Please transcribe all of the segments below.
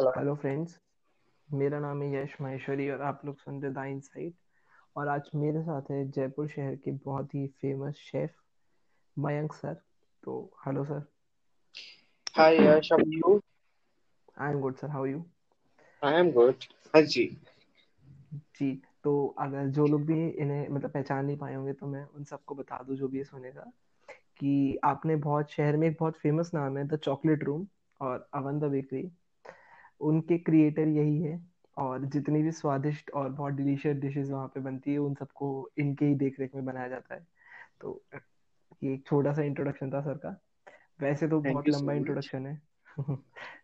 Hello hello friends मेरा नाम है यश माहेश्वरी और आप लोग सुन रहे द इनसाइट। और आज मेरे साथ है जयपुर शहर के बहुत ही फ़ेमस शेफ मयंक सर। तो hello sir Yash. How are you? I am good sir how you I am good. हाँ जी। जी तो अगर जो लोग भी इन्हें मतलब पहचान नहीं पाए होंगे तो मैं उन सबको बता दूँ जो भी ये सुनेगा कि आपने बहुत शहर में एक बहुत फ़ेमस नाम है द चॉकलेट रूम और अवन द बेकरी उनके क्रिएटर यही है और जितनी भी स्वादिष्ट और बहुत डिलीशियस डिशेस वहाँ पे बनती है उन सबको इनके ही देख रेख में बनाया जाता है। तो ये एक छोटा सा इंट्रोडक्शन था सर का। वैसे तो बहुत लंबा इंट्रोडक्शन है।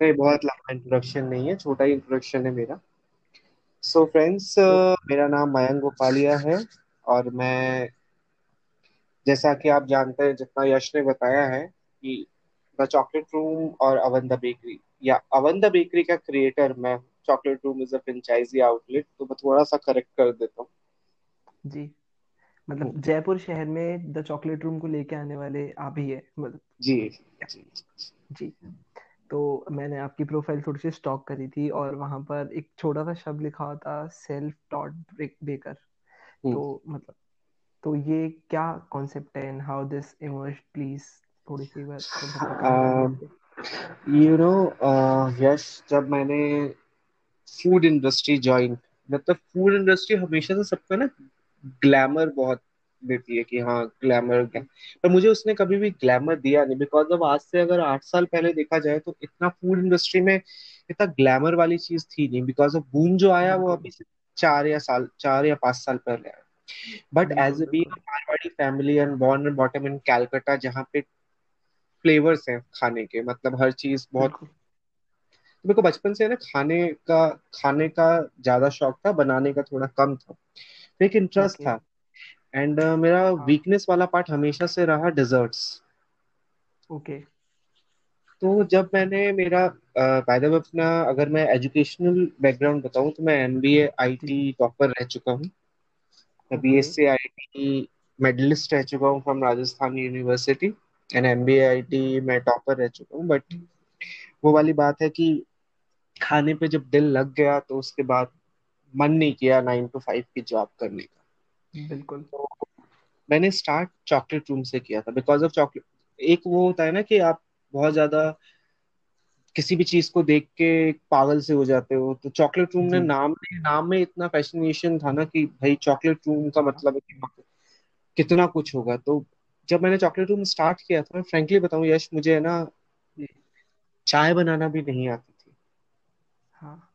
नहीं बहुत लंबा इंट्रोडक्शन नहीं है छोटा ही इंट्रोडक्शन है मेरा। सो so, फ्रेंड्स तो मेरा नाम मयंक गोपालिया है और मैं जैसा कि आप जानते हैं जितना यश ने बताया है कि द चॉकलेट रूम और अवन द बेकरी। या अवन द बेकरी का क्रिएटर मैं chocolate room is a franchisee outlet तो मैं थोड़ा सा करेक्ट कर देता हूँ। जी। मतलब जयपुर शहर में द चॉकलेट रूम को लेके आने वाले आप ही है। मतलब जी जी जी। तो मैंने आपकी प्रोफ़ाइल थोड़ी सी स्टॉक करी थी और वहाँ पर एक छोटा सा शब्द लिखा हुआ था सेल्फ टॉट बेकर तो मतलब तो ये क्या कॉन्सेप्ट है and how this emerge please थोड़ी सी हैं यू नो यश जब मैंने फ़ूड इंडस्ट्री ज्वाइन मतलब फ़ूड इंडस्ट्री हमेशा से सबका ना ग्लैमर बहुत देती है कि हाँ ग्लैमर पर मुझे उसने कभी भी ग्लैमर दिया नहीं बिकॉज़ अब आज से अगर आठ साल पहले देखा जाए तो इतना फ़ूड इंडस्ट्री में इतना ग्लैमर वाली चीज़ थी नहीं बिकॉज़ ऑफ़ बूम जो आया वो अभी से चार या साल चार या पाँच साल पहले आया। बट एज ए बिल्कुल। Marwari family and born and brought up in Calcutta जहाँ पे फ्लेवर्स हैं खाने के मतलब हर चीज़ बहुत तो मेरे को बचपन से ना खाने का खाने का ज़्यादा शौक था बनाने का थोड़ा कम था। तो एक इंटरेस्ट था। एंड uh, मेरा हाँ। वीकनेस वाला पार्ट हमेशा से रहा डेजर्ट्स ओके। तो जब मैंने मेरा बाय द वे अपना अगर मैं एजुकेशनल बैकग्राउंड बताऊँ तो मैं एमबीए आईटी टॉपर रह चुका हूँ। मैं बीएससी आईटी मेडलिस्ट रह चुका हूँ from Rajasthan university and MBA IT में टॉपर रह चुका हूँ बट वो वाली बात है कि खाने पे जब दिल लग गया तो उसके बाद मन नहीं किया नाइन टू फाइव की जॉब करने का। बिल्कुल। तो मैंने स्टार्ट चॉकलेट रूम से किया था। बिकॉज़ ऑफ़ चॉकलेट एक वो होता है ना कि आप बहुत ज़्यादा किसी भी चीज़ को देख के पागल से हो जाते हो तो चॉकलेट रूम ने नाम नाम में इतना फैसिनेशन था ना कि भाई चॉकलेट रूम का मतलब है कि कितना कुछ होगा। तो जब मैंने चॉकलेट रूम स्टार्ट किया था मैं फ्रेंकली बताऊँ यश मुझे है ना चाय बनाना भी नहीं आती थी। हाँ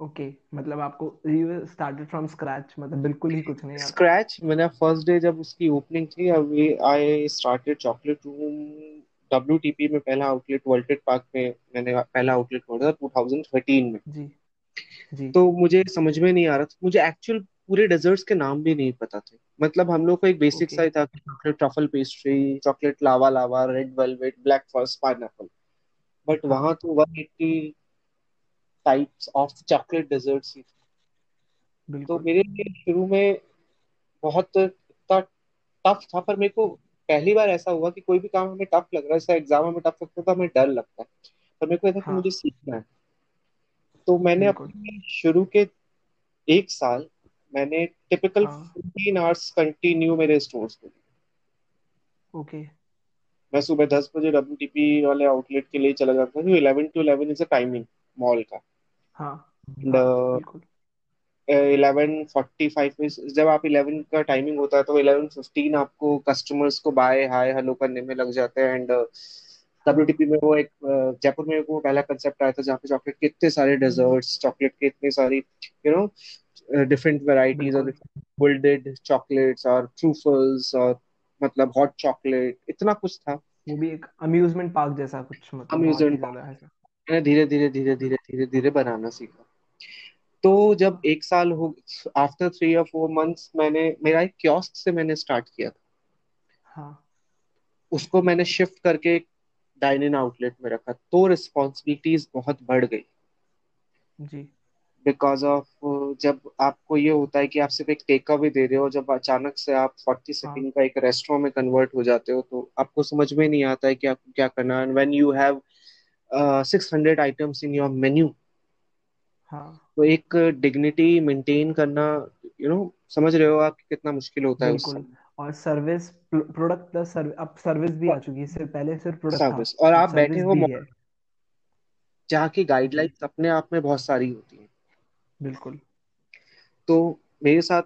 ओके मतलब आपको यू स्टार्टेड फ्रॉम स्क्रैच मतलब बिल्कुल ही कुछ नहीं आता। स्क्रैच मैंने फ़र्स्ट डे जब उसकी ओपनिंग थी अभी I started chocolate room WTP में पहला आउटलेट वर्ल्ड ट्रेड पार्क में मैंने पहला आउटलेट खोला था 2013 में। जी जी। तो मुझे समझ में नहीं आ रहा था मुझे एक्चुअल पूरे डेजर्ट्स के नाम भी नहीं पता थे। मतलब हम लोग को एक बेसिक ओके सा ही था chocolate truffle pastry chocolate lava lava red velvet black forest pineapple but हाँ वहाँ तो 180 टाइप्स ऑफ़ चॉकलेट डेजर्ट्स ही थे। तो बिल्कुल। मेरे लिए शुरू में बहुत इतना टफ था पर मेरे को पहली बार ऐसा हुआ कि कोई भी काम हमें टफ लग रहा है जैसे एग्ज़ाम हमें टफ लगता था हमें डर लगता है। पर मेरे को ये था कि हाँ। मुझे सीखना है। तो मैंने अपने शुरू के एक साल मैंने टिपिकल 14 आवर्स कंटिन्यू मेरे स्टोर्स पे दिए। ओके मैं सुबह दस बजे डब्ल्यूटीपी वाले आउटलेट के लिए चला जाता था eleven to eleven is a timing mall का। एंड इलेवन फोर्टी फाइव में जब आप इलेवन का टाइमिंग होता है तो इलेवन फिफ्टीन आपको कस्टमर्स को बाय हाय हेलो करने में लग जाते हैं। एंड हाँ डब्ल्यूटीपी में वो एक अ, जयपुर में वो पहला कंसेप्ट आया था जहाँ पे चॉकलेट के इतने सारे डेजर्ट्स चॉकलेट के इतने सारी यू नो डिफरेंट वेराइटीज और गोल्डेड चॉकलेट्स और ट्रूफल्स और मतलब हॉट चॉकलेट इतना कुछ था। वो भी एक अम्यूजमेंट पार्क जैसा कुछ मतलब ज़्यादा ऐसा। मैंने धीरे धीरे धीरे धीरे धीरे धीरे बनाना सीखा। तो जब एक साल हो आफ्टर थ्री या फोर मंथ्स मैंने मेरा एक कियोस्क से मैंने स्टार्ट किया था। हाँ। उसको मैंने शिफ्ट करके डाइन इन आउटलेट में रखा। तो रिस्पॉन्सिबिलिटीज बहुत बढ़ गई। जी। बिकॉज़ ऑफ़ जब आपको ये होता है कि आप सिर्फ़ एक टेक अवे दे रहे हो जब अचानक से आप फोर्टी हाँ। सेकंड का एक रेस्टोरेंट में कन्वर्ट हो जाते हो तो आपको समझ में नहीं आता है कि आपको क्या करना है। When you have six hundred items in your menu हाँ। तो एक डिग्निटी मेंटेन करना यू you नो know, समझ रहे हो आप कितना मुश्किल होता है उस और सर्विस प्रोडक्ट प्लस सर्विस अब सर्विस भी आ चुकी है सिर्फ़ पहले सिर्फ़ प्रोडक्ट था। सर्विस और आप बैठे हो भी है। जहाँ की गाइडलाइंस अपने आप में बहुत सारी होती हैं। बिल्कुल। तो मेरे साथ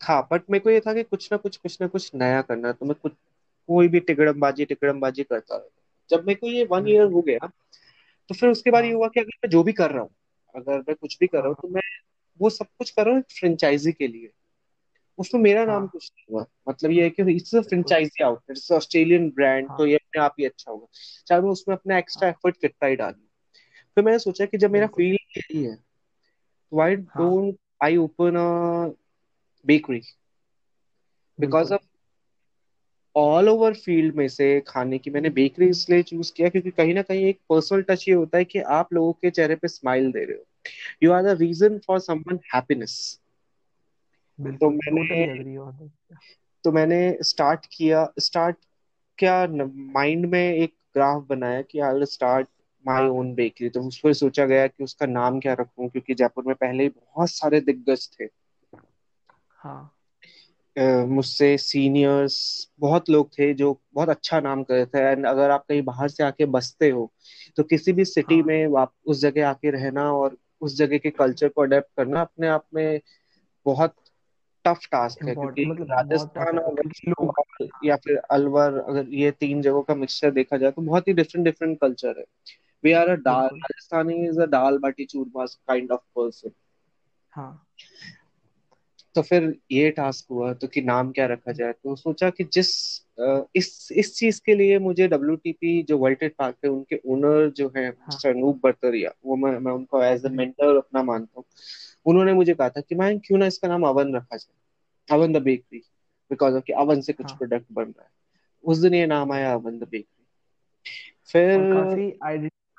था बट मेरे को ये था कि कुछ ना कुछ कुछ ना कुछ नया करना है तो मैं कुछ कोई भी टिकड़मबाजी टिकड़मबाजी करता रहता जब मेरे को ये वन ईयर हो गया तो फिर उसके बाद ये हाँ। हुआ कि अगर मैं जो भी कर रहा हूँ अगर मैं कुछ भी कर रहा हूँ हाँ तो मैं वो सब कुछ कर रहा हूँ फ्रेंचाइजी के लिए। उसमें मेरा नाम हाँ। कुछ नहीं हुआ। मतलब ये है कि it's a franchisee outlet it's Australian brand तो हाँ। ये अपने आप ही अच्छा होगा। चाहे मैं उसमें अपना एक्स्ट्रा हाँ। एफर्ट कितना ही डालूं। फिर मैंने सोचा कि जब मेरा फ़ील्ड यही है व्हाई हाँ I open a bakery because बिल्कुल। ऑफ़ ऑल ओवर फ़ील्ड में से खाने की मैंने बेकरी इसलिए चूज़ किया क्योंकि कहीं ना कहीं एक पर्सनल टच ये होता है कि आप लोगों के चेहरे पे स्माइल दे रहे हो। You are the reason for someone happiness तो मैंने तो मैंने स्टार्ट किया स्टार्ट क्या माइंड में एक ग्राफ बनाया कि I will start my own bakery. तो उस पर सोचा गया कि उसका नाम क्या रखूँ क्योंकि जयपुर में पहले ही बहुत सारे दिग्गज थे। हाँ। मुझसे सीनियर्स बहुत लोग थे जो बहुत अच्छा नाम कर रहे थे। एंड अगर आप कहीं बाहर से आके बसते हो तो किसी भी सिटी हाँ। में आप उस जगह आके रहना और उस जगह के कल्चर को अडेप्ट करना अपने आप में बहुत टफ टास्क है क्योंकि मतलब राजस्थान लोग या फिर अलवर अगर ये तीन जगहों का मिक्सचर देखा जाए तो बहुत ही डिफरेंट डिफरेंट कल्चर है। आर अ दाल बिल्कुल। Rajasthani is a dal baati churma kind of person हाँ। तो फिर ये टास्क हुआ तो कि नाम क्या रखा जाए? तो सोचा कि जिस इस इस चीज़ के लिए मुझे डब्ल्यू जो वर्ल्ड ट्रेड पार्क है उनके ओनर जो है हाँ। अनूप बर्तरिया वो मैं मैं उनको एज अ मेंटर अपना मानता हूँ। उन्होंने मुझे कहा था कि मैं क्यों ना इसका नाम अवन रखा जाए? Oven the bakery because of oven से कुछ हाँ। प्रोडक्ट बन रहा है। उस दिन ये नाम आया अवन द बेकरी फिर काफ़ी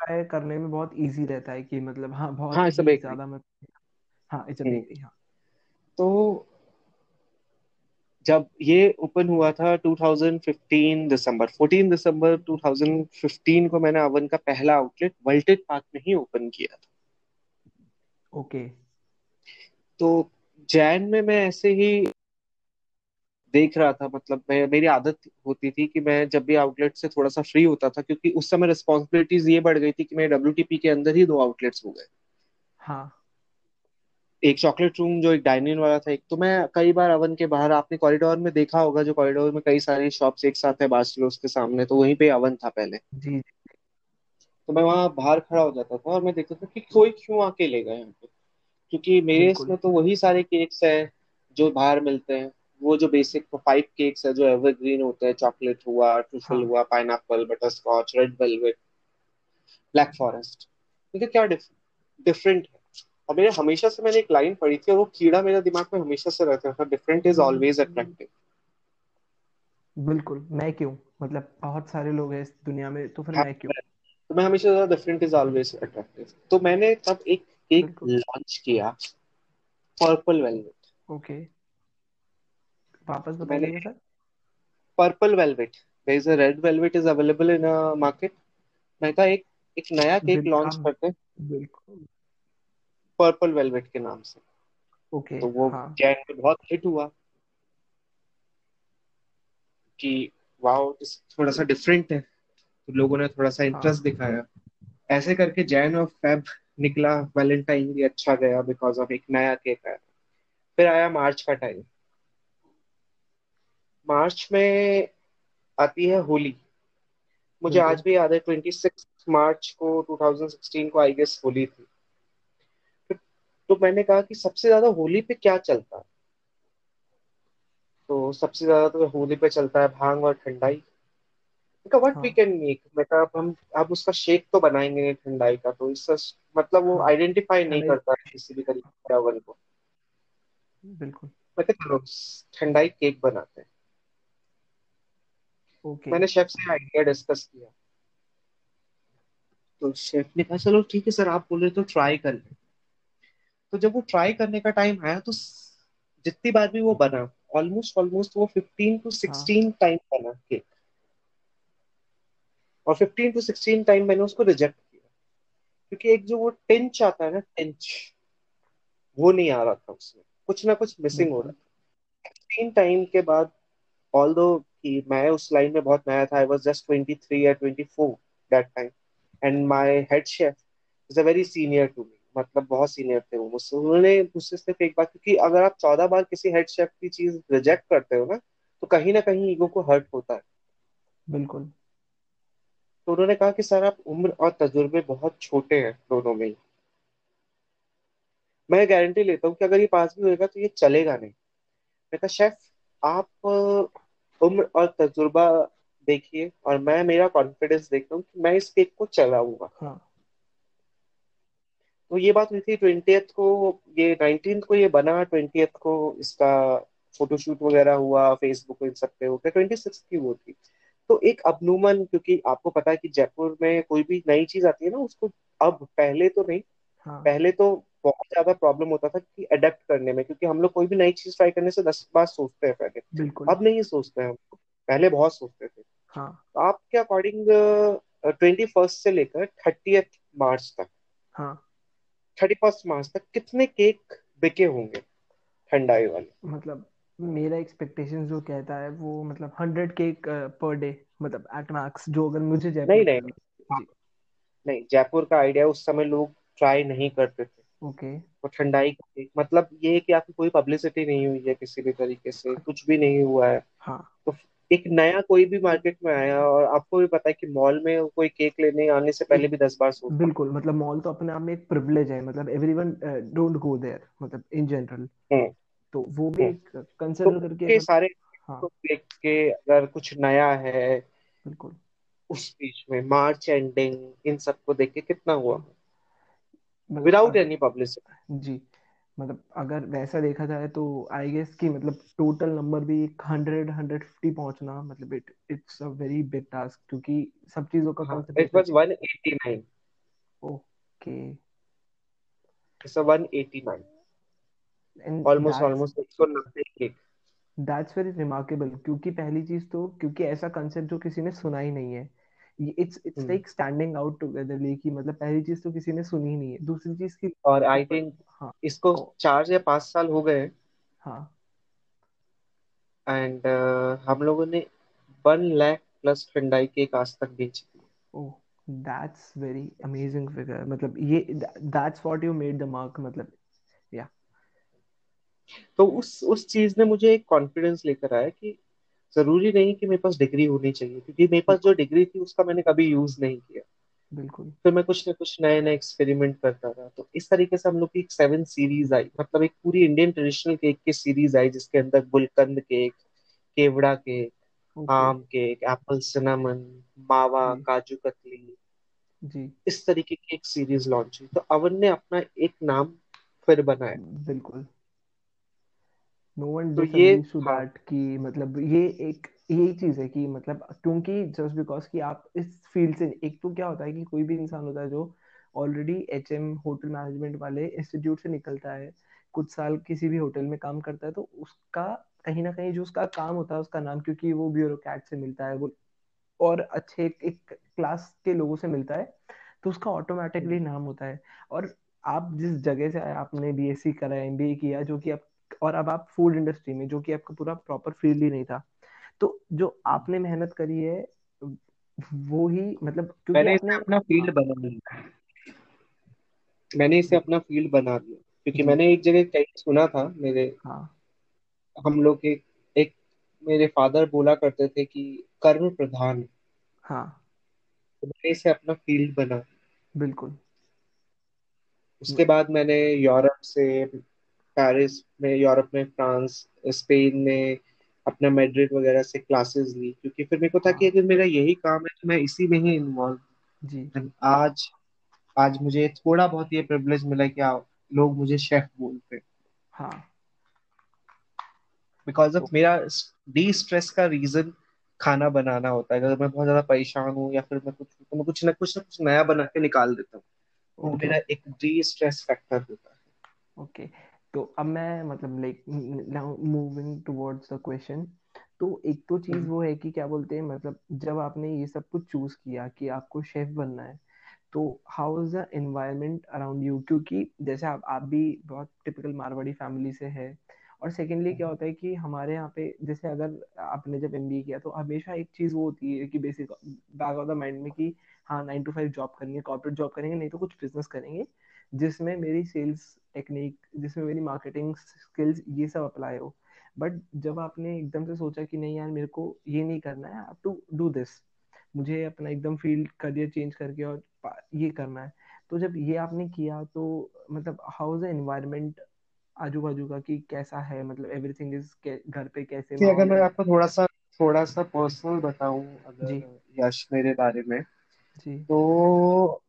आइडेंटिफाई करने में बहुत इजी रहता है कि मतलब हाँ हाँ बहुत ही ज़्यादा मैं हाँ इट्स बेकरी हाँ। तो जब ये ओपन हुआ था 2015 दिसंबर 14 दिसंबर 2015 को मैंने अवन का पहला आउटलेट वर्ल्टेज पार्क में ही ओपन किया था। Okay okay. तो जैन में मैं ऐसे ही देख रहा था मतलब मैं मेरी आदत होती थी कि मैं जब भी आउटलेट से थोड़ा सा फ्री होता था क्योंकि उस समय रिस्पॉन्सिबिलिटीज ये बढ़ गई थी कि मेरे डब्ल्यूटीपी के अंदर ही दो आउटलेट्स हो गए। हाँ। एक चॉकलेट रूम जो एक डाइनिंग वाला था एक तो मैं कई बार अवन के बाहर आपने कॉरिडोर में देखा होगा जो कॉरिडोर में कई सारी शॉप्स एक साथ है बास्टिलोस के सामने तो वहीं पे अवन था पहले। जी तो मैं वहाँ बाहर खड़ा हो जाता था और मैं देखता था कि कोई क्यों आके लेगा यहाँ पे? क्योंकि मेरे इसमें तो वही सारे केक्स है जो बाहर मिलते हैं। वो जो बेसिक फाइव केक्स है जो एवरग्रीन होते हैं चॉकलेट हुआ ट्रूफल हाँ। हुआ pineapple butterscotch red velvet black forest देखिए क्या डिफरेंट है। और मेरे हमेशा से मैंने एक लाइन पढ़ी थी और वो कीड़ा मेरे दिमाग में हमेशा से रहता था डिफरेंट इज़ ऑलवेज अट्रैक्टिव बिल्कुल मैं क्यों? मतलब बहुत सारे लोग हैं इस दुनिया में तो फिर मैं क्यों? तो मैं हमेशा ज़्यादा डिफरेंट इज़ ऑलवेज अट्रैक्टिव तो मैंने तब एक केक लॉन्च किया पर्पल वेलवेट ओके वापस मैंने बताइएगा sir. Purple velvet there is a red velvet is available in a market मैं कहा एक एक नया केक लॉन्च हाँ करते हैं। बिल्कुल। पर्पल वेलवेट के नाम से। ओके तो वो हाँ। जैन में बहुत हिट हुआ। कि वाओ थोड़ा सा डिफरेंट है। तो लोगों ने थोड़ा सा हाँ। इंटरेस्ट दिखाया। ऐसे करके जैन और फेब निकला। वैलेंटाइन भी अच्छा गया बिकॉज़ ऑफ़ एक नया केक आया। फिर आया मार्च का टाइम मार्च में आती है होली। मुझे आज भी याद है ट्वेंटी सिक्स मार्च को 2016 को आई गेस होली थी। तो, तो मैंने कहा कि सबसे ज़्यादा होली पे क्या चलता है? तो सबसे ज़्यादा तो होली पे चलता है भाँग और ठंडाई। मैं व्हाट वी हाँ। कैन मेक मैं कहा हम अब उसका शेक तो बनाएँगे नहीं ठंडाई का तो इसका मतलब वो हाँ। आइडेंटिफाई नहीं करता है किसी भी तरीके से ओवन को। बिल्कुल। मैं कहा चलो ठंडाई केक बनाते हैं। ओके मैंने शेफ से आइडिया डिस्कस किया। तो शेफ ने कहा चलो ठीक है सर आप बोल रहे तो ट्राई कर ले। तो जब वो ट्राई करने का टाइम आया तो जितनी बार भी वो बना ऑलमोस्ट ऑलमोस्ट वो फिफ्टीन टू हाँ। सिक्सटीन टाइम बना केक और फिफ्टीन टू सिक्सटीन टाइम मैंने उसको रिजेक्ट किया। क्योंकि एक जो वो टिंच आता है ना टिंच वो नहीं आ रहा था उसमें। कुछ ना कुछ मिसिंग हो रहा था। टाइम के बाद ऑल्दो कि मैं उस लाइन में बहुत नया था आई वाज जस्ट 23 या 24 that time and my head chef is a very senior to me मतलब बहुत सीनियर थे वो मुझसे। उन्होंने मुझसे सिर्फ़ एक बात क्योंकि अगर आप चौदह बार किसी हेड शेफ की चीज़ रिजेक्ट करते हो ना तो कहीं ना कहीं ईगो को हर्ट होता है। बिल्कुल। तो उन्होंने कहा कि सर आप उम्र और तजुर्बे बहुत छोटे हैं दोनों में ही। मैं गारंटी लेता हूँ कि अगर ये पास भी होएगा तो ये चलेगा नहीं। मैं कहा शेफ आप उम्र और तजुर्बा देखिए और मैं मेरा कॉन्फिडेंस देखता हूँ कि मैं इस केक को चलाऊँगा। हाँ। तो ये बात हुई थी ट्वेंटियथ को ये नाइनटीन्थ को ये बना ट्वेंटियथ को इसका फोटोशूट वगैरह हुआ फेसबुक इन सब पे हो गया ट्वेंटी सिक्स की वो थी। तो एक अबनूमन क्योंकि आपको पता है कि जयपुर में कोई भी नई चीज़ आती है ना उसको अब पहले तो नहीं हाँ। पहले तो बहुत ज़्यादा प्रॉब्लम होता था कि अडेप्ट करने में क्योंकि हम लोग कोई भी नई चीज़ ट्राई करने से दस बार सोचते हैं पहले। अब नहीं सोचते हैं हम पहले बहुत सोचते थे। हाँ। तो आपके अकॉर्डिंग ट्वेंटी फ़र्स्ट से लेकर थर्टीएथ मार्च तक हाँ। थर्टी फ़र्स्ट मार्च तक कितने केक बिके होंगे ठंडाई वाले? मतलब मेरा एक्सपेक्टेशन जो कहता है वो मतलब हंड्रेड केक पर डे मतलब एट मैक्स जो अगर मुझे जयपुर नहीं नहीं। हाँ, नहीं जयपुर का आइडिया उस समय लोग ट्राई नहीं करते थे। ओके। वो ठंडाई का केक मतलब ये है कि आपकी कोई पब्लिसिटी नहीं हुई है किसी भी तरीके से कुछ भी नहीं हुआ है। हाँ। तो एक नया कोई भी मार्केट में आया और आपको भी पता है कि मॉल में कोई केक लेने आने से पहले भी दस बार सोचता बिल्कुल मतलब मॉल तो अपने आप में एक प्रिविलेज है मतलब एवरीवन डोंट गो देयर मतलब इन जनरल हम्म। तो वो भी हम्म। एक तो कंसिडर करके के मतलब सारे हाँ। तो केक के अगर कुछ नया है बिल्कुल। उस बीच में मार्च एंडिंग इन सबको देख के कितना हुआ? विदाउट एनी पब्लिसिटी जी मतलब अगर वैसा देखा जाए तो आई गेस कि मतलब टोटल नंबर भी एक हंड्रेड हंड्रेड फिफ्टी पहुँचना मतलब it it's a very big task क्योंकि सब चीज़ों का हाँ it was 189 okay it's 189 and almost that's almost 190 cake that's very remarkable क्योंकि पहली चीज़ तो क्योंकि ऐसा कंसेप्ट जो किसी ने सुना ही नहीं है। It's it's like standing out togetherly कि मतलब पहली चीज़ तो किसी ने सुनी ही नहीं है दूसरी चीज़ की और आई थिंक हाँ। इसको चार या पाँच साल हो गए। हाँ। एंड हम लोगों ने one lakh plus thandai cake आज तक बेच oh that's very amazing figure मतलब ये that's what you made the mark मतलब या तो उस उस चीज़ ने मुझे एक कॉन्फिडेंस लेकर आया कि ज़रूरी नहीं कि मेरे पास डिग्री होनी चाहिए क्योंकि मेरे पास जो डिग्री थी उसका मैंने कभी यूज़ नहीं किया। बिल्कुल। फिर मैं कुछ ना कुछ नए नए एक्सपेरिमेंट करता रहा। तो इस तरीके से हम लोग की एक सेवन सीरीज़ आई। मतलब एक पूरी इंडियन ट्रेडिशनल केक की सीरीज़ आई जिसके अंदर gulkand cake kewra cake okay. आम cake apple cinnamon mawa kaju katli. जी। इस तरीके की एक सीरीज़ लॉन्च हुई। तो अवन ने अपना एक नाम फिर बनाया। बिल्कुल। नो वन तो ये डिसएग्रीज टू हाँ। दैट कि मतलब ये एक यही चीज़ है कि मतलब क्योंकि जस्ट बिकॉज़ कि आप इस फ़ील्ड से एक तो क्या होता है कि कोई भी इंसान होता है जो already H M hotel management वाले इंस्टीट्यूट से निकलता है कुछ साल किसी भी होटल में काम करता है तो उसका कहीं ना कहीं जो उसका काम होता है उसका नाम क्योंकि वो ब्यूरोक्रेट से मिलता है वो और अच्छे एक, क्लास के लोगों से मिलता है तो उसका ऑटोमेटिकली नाम होता है। और आप जिस जगह से आए आपने बीएससी करा एम बी ए किया जो कि आप और अब आप फ़ूड इंडस्ट्री में जो कि आपका पूरा प्रॉपर फ़ील्ड ही नहीं था तो जो आपने मेहनत करी है वो ही मतलब क्योंकि मैंने इसे आपने अपना फ़ील्ड बना लिया। मैंने इसे अपना फ़ील्ड बना लिया। क्योंकि मैंने एक जगह कहीं सुना था मेरे हाँ। हम लोग के एक मेरे फादर बोला करते थे कि कर्म प्रधान हाँ। तो मैंने इसे अपना फ़ील्ड बना बिल्कुल। उसके बाद मैंने यूरोप से पेरिस में यूरोप में फ्रांस स्पेन में अपना मैड्रिड वगैरह से क्लासेस ली। क्योंकि फिर मेरे को था कि हाँ। अगर मेरा यही काम है तो मैं इसी में ही इन्वॉल्व जी। आज आज मुझे थोड़ा बहुत ये प्रिविलेज मिला कि लोग मुझे शेफ बोलते हैं। हाँ। बिकॉज़ ऑफ़ मेरा डी स्ट्रेस का रीजन खाना बनाना होता है। अगर मैं बहुत ज़्यादा परेशान हूँ या फिर मैं कुछ तो मैं कुछ ना कुछ ना कुछ नया बना के निकाल देता हूँ। तो ओके। मेरा एक डी स्ट्रेस फैक्टर होता है। ओके। तो अब मैं मतलब like now moving towards the question तो एक तो चीज़ हम्म, वो है कि क्या बोलते हैं मतलब जब आपने ये सब कुछ चूज़ किया कि आपको शेफ बनना है तो how is the environment around you क्योंकि जैसे आप आप भी बहुत टिपिकल मारवाड़ी फैमिली से है और सेकेंडली क्या होता है कि हमारे यहाँ पे जैसे अगर आपने जब एमबीए किया तो हमेशा एक चीज़ वो होती है कि basic back of the mind में कि हाँ नाइन टू फाइव जॉब करेंगे कॉर्पोरेट जॉब करेंगे नहीं तो कुछ बिज़नेस करेंगे जिसमें मेरी सेल्स टेक्निक जिसमें मेरी मार्केटिंग स्किल्स ये सब अप्लाई हो। बट जब आपने एकदम से सोचा कि नहीं यार मेरे को ये नहीं करना है आप टू डू दिस मुझे अपना एकदम फ़ील्ड करियर चेंज करके और ये करना है। तो जब ये आपने किया तो मतलब हाउ इज़ द एनवायरनमेंट आजू बाजू का कि कैसा है? मतलब एवरीथिंग इज़ घर पे कैसे कि अगर मैं आपको थोड़ा सा थोड़ा सा पर्सनल बताऊँ अगर यश मेरे बारे में जी। तो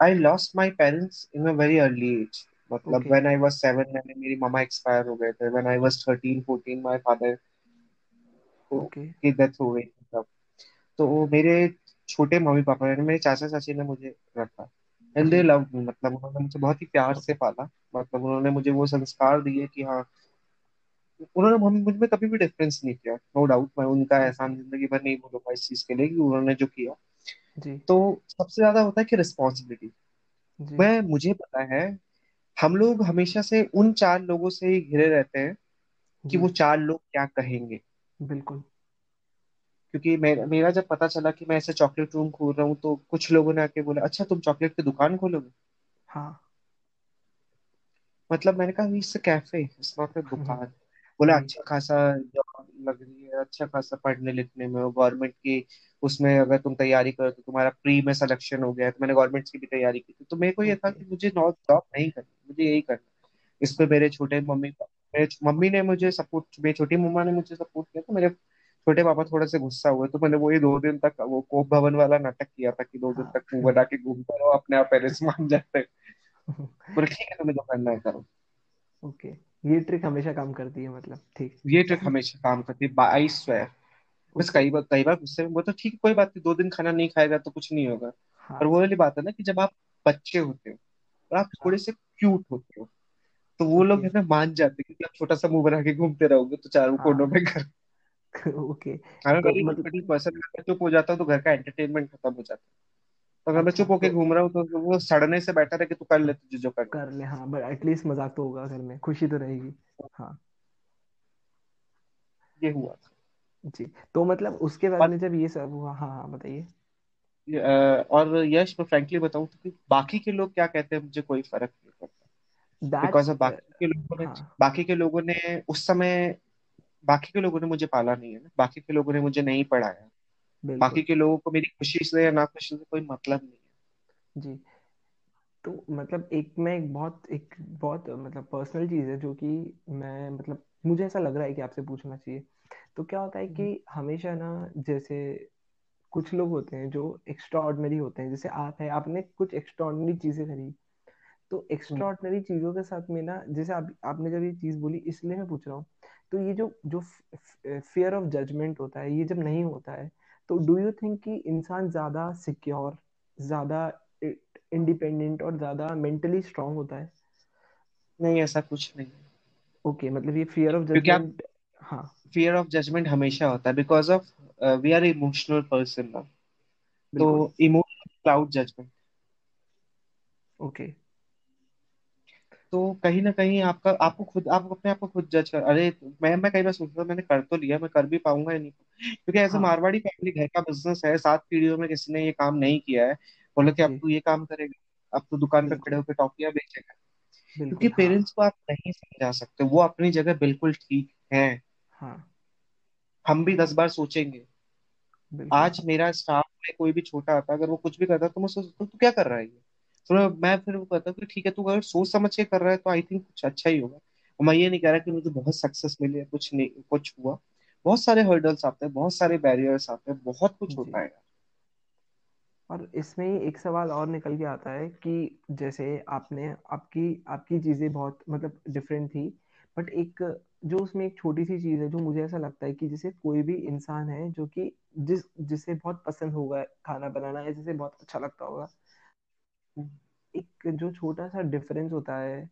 I lost my parents in a very early age मतलब व्हेन आई वाज 7 मैंने मेरी मम्मा एक्सपायर हो गए थे. When I was 13 14 my father okay की डेथ हो गई तब. तो मेरे छोटे मम्मी पापा ने मेरे चाचा चाची ने मुझे रखा. एंड दे लव मी मतलब उन्होंने मुझे बहुत ही प्यार से पाला. मतलब उन्होंने मुझे वो संस्कार दिए कि हाँ उन्होंने मुझमें कभी भी डिफरेंस नहीं किया. नो डाउट मैं उनका एहसान ज़िंदगी भर नहीं भूलूँगा इस चीज़ के लिए कि उन्होंने जो किया. जी. तो सबसे ज़्यादा होता है कि रिस्पॉन्सिबिलिटी मैं मुझे पता है हम लोग हमेशा से उन चार लोगों से ही घिरे रहते हैं कि वो चार लोग क्या कहेंगे। बिल्कुल। क्योंकि मेरा मेरा जब पता चला कि मैं ऐसे चॉकलेट रूम खोल रहा हूँ तो कुछ लोगों ने आके बोला अच्छा तुम चॉकलेट की दुकान खोलोगे? हाँ। मतलब मैंने कहा it's cafe it's not a दुकान बोला अच्छा खासा लग रही है अच्छा खासा पढ़ने लिखने में और गवर्नमेंट की उसमें अगर तुम तैयारी करो तो तुम्हारा प्री में सिलेक्शन हो गया तो मैंने गवर्नमेंट की भी तैयारी की थी। तो मेरे को ये था कि मुझे नॉट जॉब नहीं करनी मुझे यही करना इस पे मेरे छोटे मम्मी मेरे मम्मी ने मुझे सपोर्ट मेरी छोटी मम्मा ने मुझे सपोर्ट किया तो मेरे छोटे पापा थोड़े से गुस्सा हुए तो मैंने वही दो दिन तक वो कोप भवन वाला नाटक किया था कि दो दिन तक मुँह बना के घूमता रहो अपने आप पेरेंट्स मान जाते ठीक है तुम्हें जो करना है करो। ओके। ये ट्रिक हमेशा काम करती है मतलब ठीक। ये ट्रिक हमेशा काम करती है आई स्वेयर बस कई बार कई बार गुस्से में वो तो ठीक कोई बात नहीं दो दिन खाना नहीं खाएगा तो कुछ नहीं होगा। हाँ. पर वो वाली बात है ना कि जब आप बच्चे होते हो और आप थोड़े हाँ। से क्यूट होते हो तो वो लोग है ना मान जाते हैं कि आप छोटा सा मुँह बना के घूमते रहोगे तो चारों हाँ। कोनों में घर। ओके। अगर तो मतलब पर्सन चुप हो जाता है तो घर का एंटरटेनमेंट खत्म हो जाता है। अगर मैं चुप होके घूम रहा हूँ तो वो सड़ने से बेटर है कि तू कर ले तुझे जो कर कर ले हाँ बट एटलीस्ट मज़ाक तो होगा घर में खुशी तो रहेगी हाँ। ये हुआ था। जी तो मतलब उसके बाद में जब ये सब हुआ हाँ हाँ बताइए। और यश मैं फ्रैंकली बताऊँ तो बाकी के लोग क्या कहते हैं मुझे कोई फ़र्क नहीं पड़ता। बिकॉज़ बाकी के लोगों ने हाँ. बाकी के लोगों ने उस समय बाकी के लोगों ने मुझे पाला नहीं है ना बाकी के लोगों ने मुझे नहीं पढ़ाया। बाकी के लोगों को मेरी खुशी से या ना खुशी से कोई मतलब नहीं है। जी। तो मतलब एक मैं एक बहुत एक बहुत मतलब पर्सनल चीज़ है जो कि मैं मतलब मुझे ऐसा लग रहा है कि आपसे पूछना चाहिए। तो क्या होता है कि हम्म। हमेशा ना जैसे कुछ लोग होते हैं जो एक्स्ट्रा ऑर्डनरी होते हैं। जैसे आप है आपने कुछ एक्स्ट्रा ऑर्डनरी चीज़ें करी। तो एक्स्ट्रा ऑर्डनरी चीज़ों के साथ में ना जैसे आप आपने जब ये चीज़ बोली इसलिए मैं पूछ रहा हूँ तो ये जो जो फियर ऑफ़ जजमेंट होता है ये जब नहीं होता है तो डू यू थिंक कि इंसान ज़्यादा सिक्योर ज़्यादा इंडिपेंडेंट और ज़्यादा मेंटली स्ट्रांग होता है? नहीं ऐसा कुछ नहीं। ओके okay, मतलब ये फियर ऑफ़ जजमेंट हाँ। फियर ऑफ़ जजमेंट हमेशा होता है because of we are emotional person ना। तो इमोशनल क्लाउड जजमेंट ओके तो कहीं ना कहीं आपका आपको खुद आप अपने आप को खुद जज कर अरे मैं मैं कई बार सोचता मैंने कर तो लिया मैं कर भी पाऊँगा या नहीं क्योंकि ऐसे हाँ. मारवाड़ी फैमिली घर का बिज़नेस है सात पीढ़ियों में किसी ने ये काम नहीं किया है बोले कि अब तू ये काम करेगा अब तो दुकान पे खड़े होकर टॉफियाँ बेचेगा। क्योंकि पेरेंट्स हाँ। को आप नहीं समझा सकते वो अपनी जगह बिल्कुल ठीक है। हाँ। हम भी दस बार सोचेंगे। आज मेरा स्टाफ में कोई भी छोटा आता अगर वो कुछ भी करता तो मैं सोचता तू क्या कर रहा है ये? तो मैं फिर वो कहता हूँ कि ठीक है तू अगर सोच समझ के कर रहा है तो आई थिंक कुछ अच्छा ही होगा। और मैं ये नहीं कह रहा कि मुझे बहुत सक्सेस मिली है कुछ नहीं कुछ हुआ। बहुत सारे हर्डल्स आते हैं बहुत सारे बैरियर्स आते हैं बहुत कुछ होता है और इसमें एक सवाल और निकल के आता है कि जैसे आपने आपकी आपकी चीज़ें बहुत मतलब डिफरेंट थी बट एक जो उसमें एक छोटी सी चीज़ है जो मुझे ऐसा लगता है कि जैसे कोई भी इंसान है जो कि जिस जिसे बहुत पसंद होगा खाना बनाना या जिसे बहुत अच्छा लगता होगा एक जो छोटा सा डिफरेंस होता है,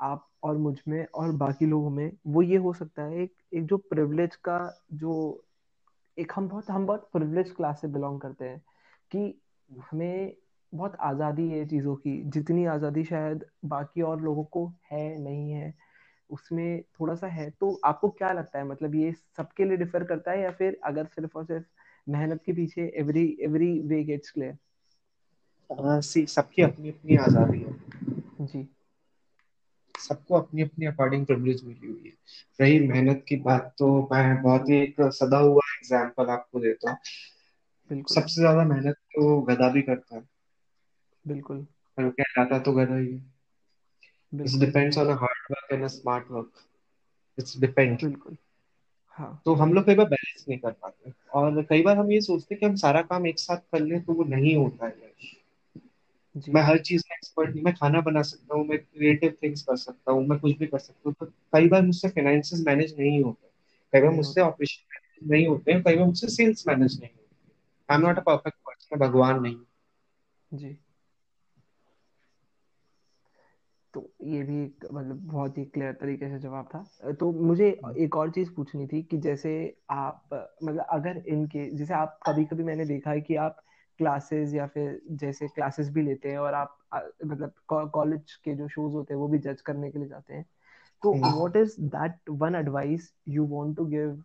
आप और मुझमें और बाकी लोगों में वो ये हो सकता है, एक एक जो प्रिविलेज का जो, एक हम बहुत हम बहुत प्रिविलेज क्लास से बिलोंग करते हैं, कि हमें बहुत आज़ादी है चीज़ों की, जितनी आज़ादी शायद बाकी और लोगों को है, नहीं है, उसमें थोड़ा सा है तो आपको क्या लगता है मतलब ये सबके लिए डिफर करता है या फिर अगर सिर्फ़ और सिर्फ़ मेहनत के पीछे every every way gets clear सबकी अपनी अपनी आज़ादी है। जी। सबको अपनी अपनी अकॉर्डिंग प्रिविलेज मिली हुई है। रही मेहनत की बात तो मैं बहुत ही एक सदा हुआ एग्जांपल आपको देता हूँ। बिल्कुल। सबसे ज़्यादा मेहनत तो गधा भी करता है। बिल्कुल। पर क्या जाता तो गधा ही है। It's depends on a hard work and a smart work it's depend बिल्कुल। हाँ। तो हम लोग कई बार बैलेंस नहीं कर पाते। और कई बार हम ये सोचते हैं कि हम सारा काम एक साथ कर लें तो वो नहीं होता है। मैं हर चीज़ में एक्सपर्ट नहीं मैं खाना बना सकता हूँ मैं क्रिएटिव थिंग्स कर सकता हूँ मैं कुछ भी कर सकता हूँ तो कई बार मुझसे फाइनेंसेस मैनेज नहीं होते। कई बार मुझसे ऑपरेशन नहीं होते हैं कई बार मुझसे सेल्स मैनेज नहीं होते I am not a perfect person मैं भगवान नहीं जी। तो ये भी एक मतलब बहुत ही क्लियर तरीके से जवाब था। तो मुझे एक और चीज़ पूछनी थी कि जैसे आप मतलब अगर इनके जैसे आप कभी कभी मैंने देखा है कि आप क्लासेस या फिर जैसे क्लासेस भी लेते हैं और आप मतलब कॉलेज के जो शोज़ होते हैं वो भी जज करने के लिए जाते हैं। तो। What is that one advice you want to give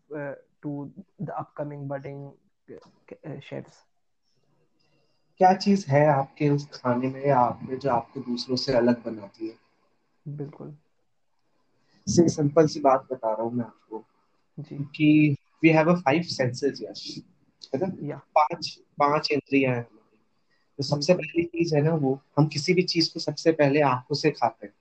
to the upcoming budding chefs क्या चीज़ है आपके उस खाने में या आप में जो आपको दूसरों से अलग बनाती है? बिल्कुल। सिंपल सी बात बता रहा हूँ मैं आपको जी। कि we have a five senses Yash है ना? पाँच पाँच इंद्रियाँ हैं हमारी। तो सबसे पहली चीज़ है ना वो हम किसी भी चीज़ को सबसे पहले आँखों से खाते हैं।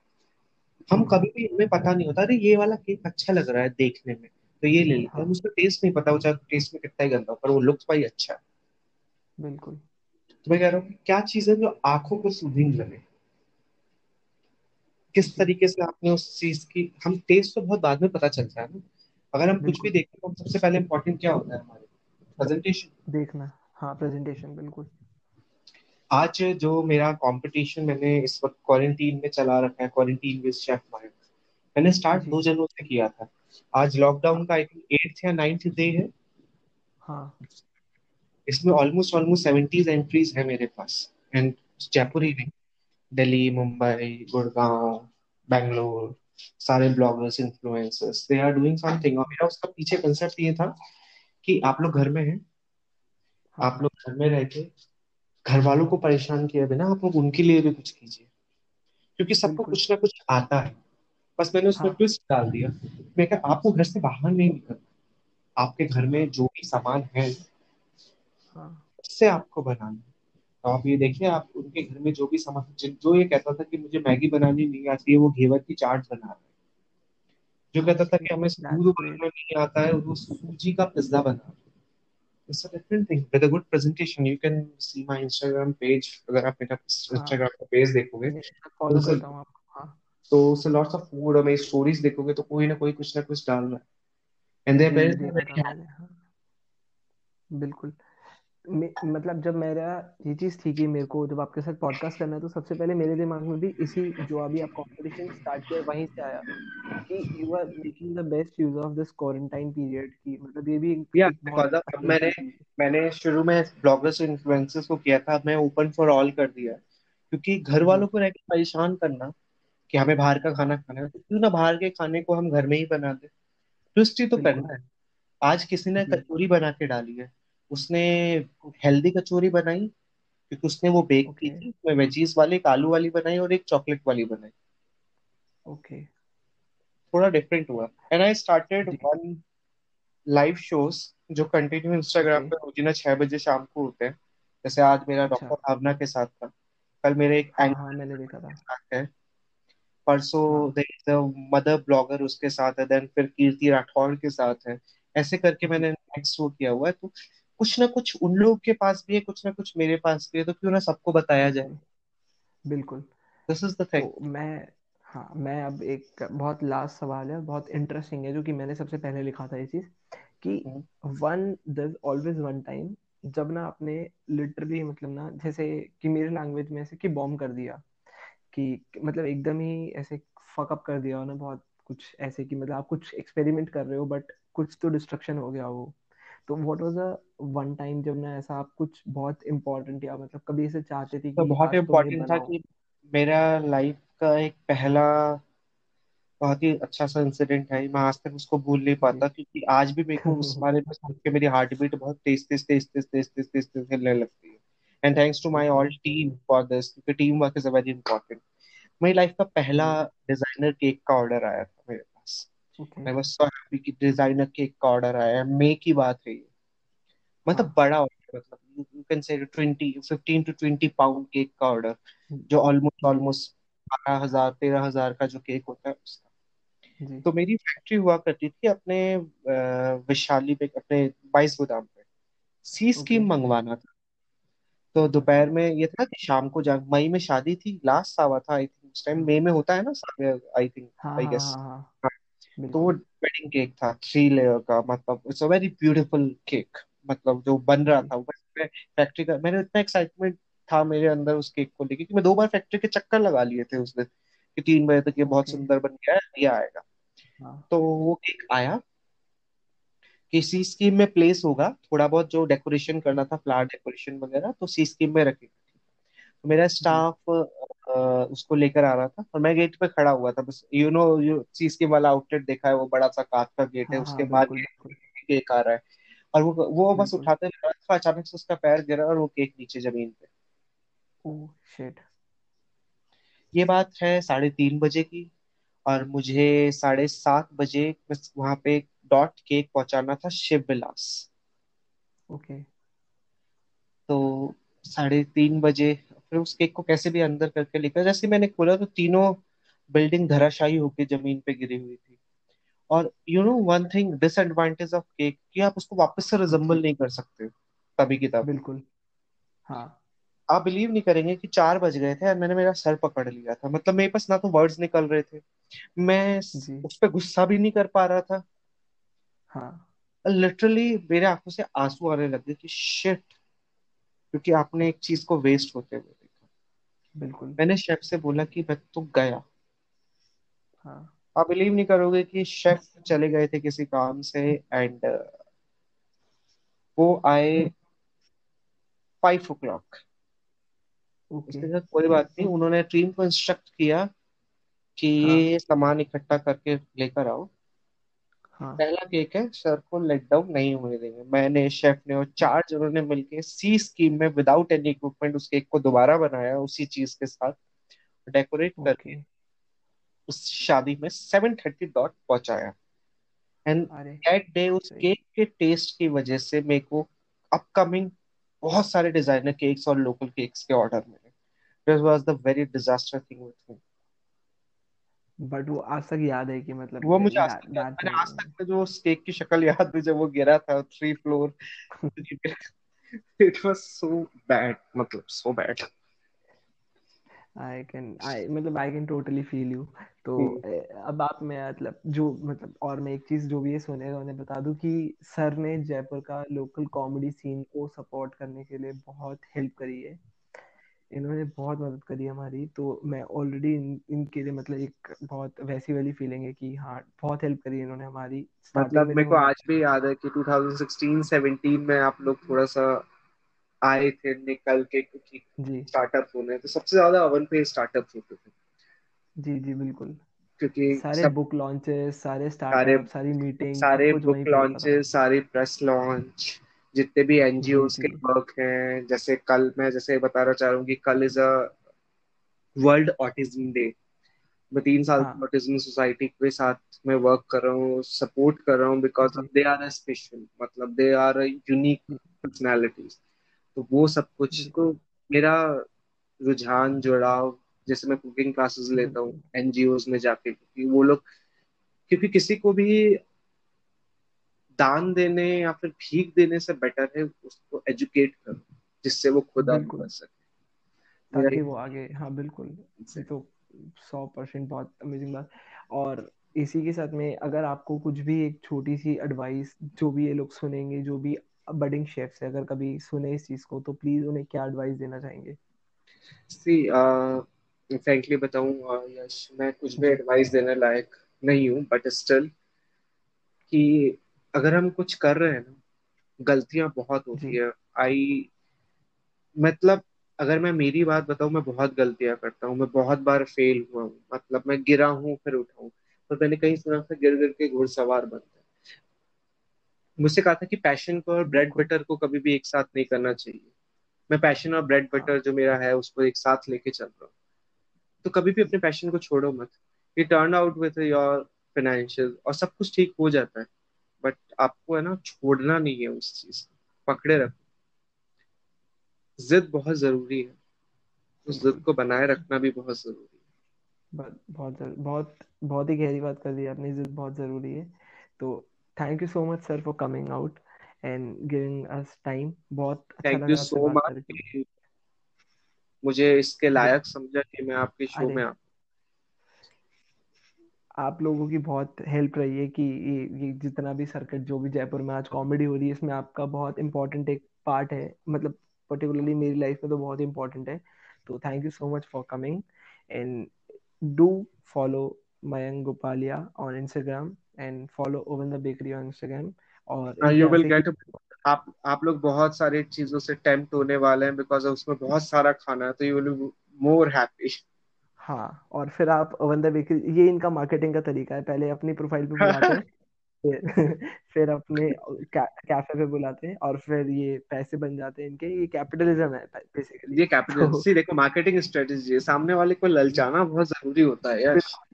हम हम्म कभी भी हमें पता नहीं होता अरे ये वाला केक अच्छा लग रहा है देखने में तो ये ले लेते हैं। उसका टेस्ट नहीं पता वो चाहे टेस्ट में कितना ही गंदा हो पर वो लुक्स भाई अच्छा है। बिल्कुल। तो मैं कह रहा हूँ क्या चीज़ है जो आँखों को सूदिंग लगे? किस तरीके से आपने उस चीज़ की हम टेस्ट तो बहुत बाद में पता चलता है ना। अगर हम कुछ भी देखते हैं तो सबसे पहले इम्पोर्टेंट क्या होता है हमारे? प्रेजेंटेशन देखना हाँ। प्रेजेंटेशन बिल्कुल। आज जो मेरा कंपटीशन मैंने इस वक्त क्वारंटीन में चला रखा है क्वारंटीन विद शेफ माइंड मैंने स्टार्ट दो जनों से किया था। आज लॉकडाउन का आई थिंक एट्थ या नाइन्थ डे है। हाँ। इसमें ऑलमोस्ट ऑलमोस्ट सेवेंटीज एंट्रीज है मेरे पास। एंड जयपुर ही नहीं दिल्ली मुंबई गुड़गांव बैंगलोर सारे bloggers influencers they are doing something और मेरा उसका पीछे कंसेप्ट ये था कि आप लोग घर में हैं हाँ। आप लोग घर में रह के घर वालों को परेशान किए बिना आप लोग उनके लिए भी कुछ कीजिए। क्योंकि सबको कुछ ना कुछ आता है। बस मैंने उसमें हाँ। ट्विस्ट डाल दिया। मैं कहा आपको घर से बाहर नहीं निकलना। आपके घर में हाँ जो भी सामान है हाँ। उससे आपको बनाना है। तो आप ये देखिए आप उनके घर में जो भी सामान जो ये कहता था कि मुझे मैगी बनानी नहीं आती है वो घेवर की चाट बना रहा है। जो कहता था कि हमें दूध उबालना नहीं आता है वो सूजी का पिज्जा बना। है It's a different thing. With a good presentation, you can see my Instagram page. अगर आप मेरा हाँ। Instagram का पेज देखोगे तो फॉलो करता हूँ आपको हाँ। तो उसे लॉट्स ऑफ़ फ़ूड और मेरी स्टोरीज देखोगे तो कोई ना कोई कुछ ना कुछ डाल रहा है एंड देयर हाँ। बिल्कुल। मतलब जब मेरा ये चीज़ थी कि मेरे को जब आपके साथ पॉडकास्ट करना है तो सबसे पहले मेरे दिमाग में भी इसी जो अभी आप कंपटीशन स्टार्ट किया वहीं से आया कि you are making the best use of this quarantine period की मतलब ये भी या बिकॉज़ अब मैंने मैंने शुरू में ब्लॉगर्स इन्फ्लुएंसर्स को किया था मैं ओपन फॉर ऑल कर दिया। क्योंकि घर वालों को रह परेशान करना कि हमें बाहर का खाना खाना है तो क्यों ना बाहर के खाने को हम घर में ही बना दे। ट्विस्ट ही तो करना है। आज किसी ने कचौरी बना के डाली है उसने हेल्दी कचौरी बनाई क्योंकि उसने वो बेक की थी उसमें वेजीज वाली एक आलू वाली बनाई और एक चॉकलेट वाली बनाई। ओके थोड़ा डिफरेंट हुआ। And I started one live shows जो कंटिन्यू इंस्टाग्राम ओके पे रोजीना छह बजे शाम को होते हैं। जैसे आज मेरा अच्छा। डॉक्टर भावना के साथ था। कल मेरे एक हाँ हाँ मैंने देखा था। साथ है। परसों हाँ। मदर ब्लॉगर उसके साथ है देन फिर कीर्ति राठौर के साथ है। ऐसे करके मैंने नेक्स्ट वो किया हुआ है तो कुछ ना कुछ उन लोग के पास भी है कुछ ना कुछ मेरे पास भी है तो क्यों ना सबको बताया जाए? बिल्कुल। दिस इज़ द थिंग मैं हाँ मैं अब एक बहुत लास्ट सवाल है बहुत इंटरेस्टिंग है जो कि मैंने सबसे पहले लिखा था ये चीज़ कि wonder always one time जब ना आपने लिटरली मतलब ना जैसे कि मेरे लैंग्वेज में ऐसे कि बॉम्ब कर दिया कि मतलब एकदम ही ऐसे फक अप कर दिया ना बहुत कुछ ऐसे कि मतलब आप कुछ एक्सपेरिमेंट कर रहे हो बट कुछ तो डिस्ट्रक्शन हो गया हो। तो what was the one time जब ना ऐसा आप कुछ बहुत इम्पोर्टेंट या मतलब कभी ऐसे चाहते थे तो कि बहुत इम्पोर्टेंट था बनाओ? कि मेरा लाइफ का एक पहला बहुत ही अच्छा सा इंसिडेंट है। मैं आज तक उसको भूल नहीं पाता क्योंकि आज भी मेरे को उस बारे में सोच के मेरी हार्ट बीट बहुत तेज तेज तेज तेज तेज तेज तेज तेज चलने लगती है। And thanks to my all team for this क्योंकि team work is a very important मेरी लाइफ का पहला डिज़ाइनर केक का ऑर्डर आया था मेरे पास। मैं वाज सो कि डिज़ाइनर केक का ऑर्डर आया है मई की बात है ये। हाँ। मतलब बड़ा ऑर्डर मतलब you can say twenty fifteen to twenty pound cake का ऑर्डर जो ऑलमोस्ट ऑलमोस्ट बारह हज़ार तेरह हज़ार का जो केक होता है उसका। जी। तो मेरी फैक्ट्री हुआ करती थी अपने विशाली पे अपने बाईस गोदाम पे। सी स्कीम मंगवाना था। तो दोपहर में ये था कि शाम को जा मई में शादी थी लास्ट सावा था आई थिंक उस टाइम मई में होता है ना आई थिंक हाँ आई हाँ गेस हाँ। हाँ तो वो वेडिंग केक था थ्री लेयर का मतलब it's a very beautiful cake मतलब जो बन रहा था वो फैक्ट्री का मेरे इतना एक्साइटमेंट था मेरे अंदर उस केक को लेके कि मैं दो बार फैक्ट्री के चक्कर लगा लिए थे उस दिन कि तीन बजे तक ये बहुत सुंदर बन गया है ये आएगा। हाँ। तो वो केक आया किसी स्कीम में प्लेस होगा थोड़ा बहुत जो डेकोरेशन करना था फ्लावर डेकोरेशन वगैरह तो सी स्कीम में रखेगा। तो मेरा स्टाफ उसको लेकर आ रहा था और मैं गेट पे खड़ा हुआ था। बस you know you C Scheme वाला आउटलेट देखा है वो बड़ा सा कांच का गेट है हाँ उसके हाँ बिल्कुल केक आ रहा है। और वो वो बस उठाते लगा था अचानक से उसका पैर गिरा और वो केक नीचे ज़मीन पे। ओह शिट ये बात है साढ़े तीन बजे की और मुझे साढ़े सात बजे बस वहाँ पे डॉट केक पहुंचाना था शिव विलास ओके तो साढ़े तीन बजे फिर उस केक को कैसे भी अंदर करके लेकर जैसे मैंने खोला तो तीनों बिल्डिंग धराशायी होकर ज़मीन पे गिरी हुई थी। और you know one thing disadvantage of cake कि आप उसको वापस से रिजेंबल नहीं कर सकते तभी की तभी बिल्कुल। हाँ। आप बिलीव नहीं करेंगे कि चार बज गए थे और मैंने मेरा सर पकड़ लिया था। मतलब मेरे पास ना तो वर्ड्स निकल रहे थे। मैं उस पर गुस्सा भी नहीं कर पा रहा था। हाँ। लिटरली मेरे आँखों से आँसू आने लगे कि शिट क्योंकि आपने एक चीज़ को वेस्ट होते हुए। बिल्कुल। मैंने शेफ से बोला कि मैं तो गया। हाँ। आप बिलीव नहीं करोगे कि शेफ चले गए थे किसी काम से एंड वो आए फाइव ओ क्लॉक कोई बात नहीं उन्होंने टीम को इंस्ट्रक्ट किया कि हाँ। ये सामान इकट्ठा करके लेकर आओ। हाँ। पहला केक है सर को लेट डाउन नहीं होने देंगे। मैंने शेफ ने और चार जनों ने मिलके सी स्कीम में विदाउट एनी इक्विपमेंट उस केक को दोबारा बनाया उसी चीज़ के साथ डेकोरेट करके उस शादी में सेवन थर्टी डॉट पहुँचाया। एंड दैट डे उस केक के टेस्ट की वजह से मेरे को अपकमिंग बहुत सारे डिज़ाइनर केक्स और लोकल केक्स के ऑर्डर मिले। This was the very disaster thing with me but वो आज तक याद है कि मतलब वो मुझे आज तक याद मैंने आज तक वो केक की शक्ल याद है जब वो गिरा था three floor it was so bad मतलब so bad I can I मतलब I can totally feel you तो हम्म अब आप मैं मतलब जो मतलब और मैं एक चीज़ जो भी ये सुनेगा उन्हें बता दूँ कि सर ने जयपुर का लोकल कॉमेडी सीन को सपोर्ट करने के लिए बहुत हेल्प करी है। इन्होंने बहुत मदद करी हमारी। तो मैं ऑलरेडी इन, इनके लिए मतलब एक बहुत वैसी वाली फीलिंग है कि हाँ बहुत हेल्प करी इन्होंने हमारी। मतलब मेरे को आज भी याद है कि 2016-17 में आप लोग थोड़ा सा आए थे निकल के क्योंकि जी। स्टार्टअप होने। तो सबसे ज़्यादा अवन पे स्टार्टअप होते थे। जी जी बिल्कुल। क्योंकि सारे सब बुक लॉन्चेस सारे सारे स्टार्टअप सारी मीटिंग सारे कुछ बुक लॉन्चेस सारी प्रेस लॉन्च जितने भी जी एनजीओस के वर्क हैं। जैसे कल मैं जैसे बताना चाह रहा हूँ कि कल is a world autism day मैं तीन साल हाँ। ऑटिज्म सोसाइटी के साथ में वर्क कर रहा हूँ सपोर्ट कर रहा हूँ बिकॉज़ जी दे आर अ स्पेशल मतलब दे आर यूनिक पर्सनैलिटीज तो वो सब कुछ तो मेरा रुझान जुड़ाव जैसे मैं कुकिंग क्लासेस लेता हूँ एनजीओज में जाके क्योंकि वो लोग क्योंकि किसी को भी दान देने या फिर भीख देने से बेटर है उसको एजुकेट करो जिससे वो खुद अर्न कर सके। ताकि वो आगे हाँ बिल्कुल। ये तो सौ परसेंट बहुत अमेजिंग बात। और इसी के साथ में अगर आपको कुछ भी एक छोटी सी एडवाइस जो भी ये लोग सुनेंगे जो भी बडिंग शेफ्स है अगर कभी सुने इस चीज़ को तो प्लीज़ उन्हें क्या एडवाइस देना चाहेंगे? सी फ्रैंकली बताऊँ uh, यश मैं कुछ भी एडवाइस देने लायक नहीं हूँ बट स्टिल कि अगर हम कुछ कर रहे हैं ना गलतियाँ बहुत होती है। आई मतलब अगर मैं मेरी बात बताऊँ मैं बहुत गलतियाँ करता हूँ मैं बहुत बार फेल हुआ हूँ मतलब मैं गिरा हूँ फिर उठा हूँ तो मैंने कहीं सुना था गिर गिर के घुड़सवार बनते हैं मुझसे कहा था कि पैशन को और ब्रेड बटर को कभी भी एक साथ नहीं करना चाहिए। मैं पैशन और ब्रेड हाँ। बटर जो मेरा है उसको एक साथ लेके चल रहा हूँ। तो कभी भी अपने पैशन को छोड़ो मत। ये turn out with your financial और सब कुछ ठीक हो जाता है। बट आपको है ना छोड़ना नहीं है उस चीज़ को। पकड़े रखो। जिद बहुत ज़रूरी है। उस जिद को बनाए रखना भी बहुत ज़रूरी है। बहुत बहुत बहुत ही गहरी बात कर दी आपने। इज़्ज़त बहुत ज़रूरी है। तो thank you so much sir for coming out and giving us time बहुत थैंक यू सो मच मुझे इसके लायक समझा कि मैं आपके शो में आ आप लोगों की बहुत हेल्प रही है कि ये ये जितना भी सर्किट जो भी जयपुर में आज कॉमेडी हो रही है इसमें आपका बहुत इंपॉर्टेंट एक पार्ट है। मतलब पर्टिकुलरली मेरी लाइफ में तो बहुत इंपॉर्टेंट है। तो thank you so much for coming and do follow Mayank Gopalia on Instagram and follow Oven the Bakery on Instagram और यू विल गेट आप आप लोग बहुत सारी चीज़ों से टेम्प्ट होने वाले हैं बिकॉज़ उसमें बहुत सारा खाना है तो यू विल मोर हैप्पी हाँ और फिर आप वन द बेकरी ये इनका मार्केटिंग का तरीका है पहले अपनी प्रोफ़ाइल पे बुलाते हैं फिर फिर अपने कै, कैफ़े पे बुलाते हैं और फिर ये पैसे बन जाते हैं इनके ये कैपिटलिज्म है बेसिकली ये कैपिटल तो सी देखो मार्केटिंग स्ट्रेटेजी है सामने वाले को ललचाना बहुत ज़रूरी होता है बिल्कुल।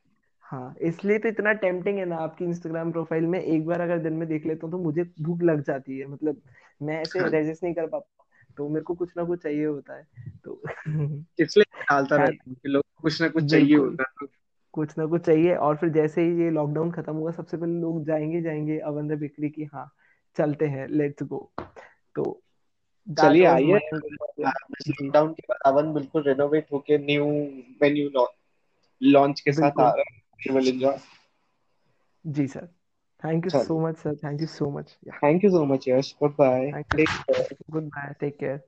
हाँ इसलिए तो इतना टेम्पटिंग है ना आपकी इंस्टाग्राम प्रोफ़ाइल में एक बार अगर दिन में देख लेता हूँ तो मुझे भूख लग जाती है मतलब मैं ऐसे हाँ। रेजिस्ट नहीं कर पाता तो मेरे को कुछ ना कुछ चाहिए होता है तो इसलिए डालता रहता हूँ कि लोग कुछ ना कुछ चाहिए होता है कुछ ना कुछ चाहिए। और फिर जैसे ही ये लॉकडाउन खत्म हुआ सबसे पहले लोग जाएँगे जाएँगे अवंदा बिक्री की हाँ चलते हैं लेट्स गो तो चलिए आइए। लॉकडाउन के बाद अवन बिल्कुल रिनोवेट होके न्यू मेन्यू लॉन्च के साथ आ रहे हैं। जी sir thank you so much sir thank you so much yeah thank you so much Yash good bye take good bye take care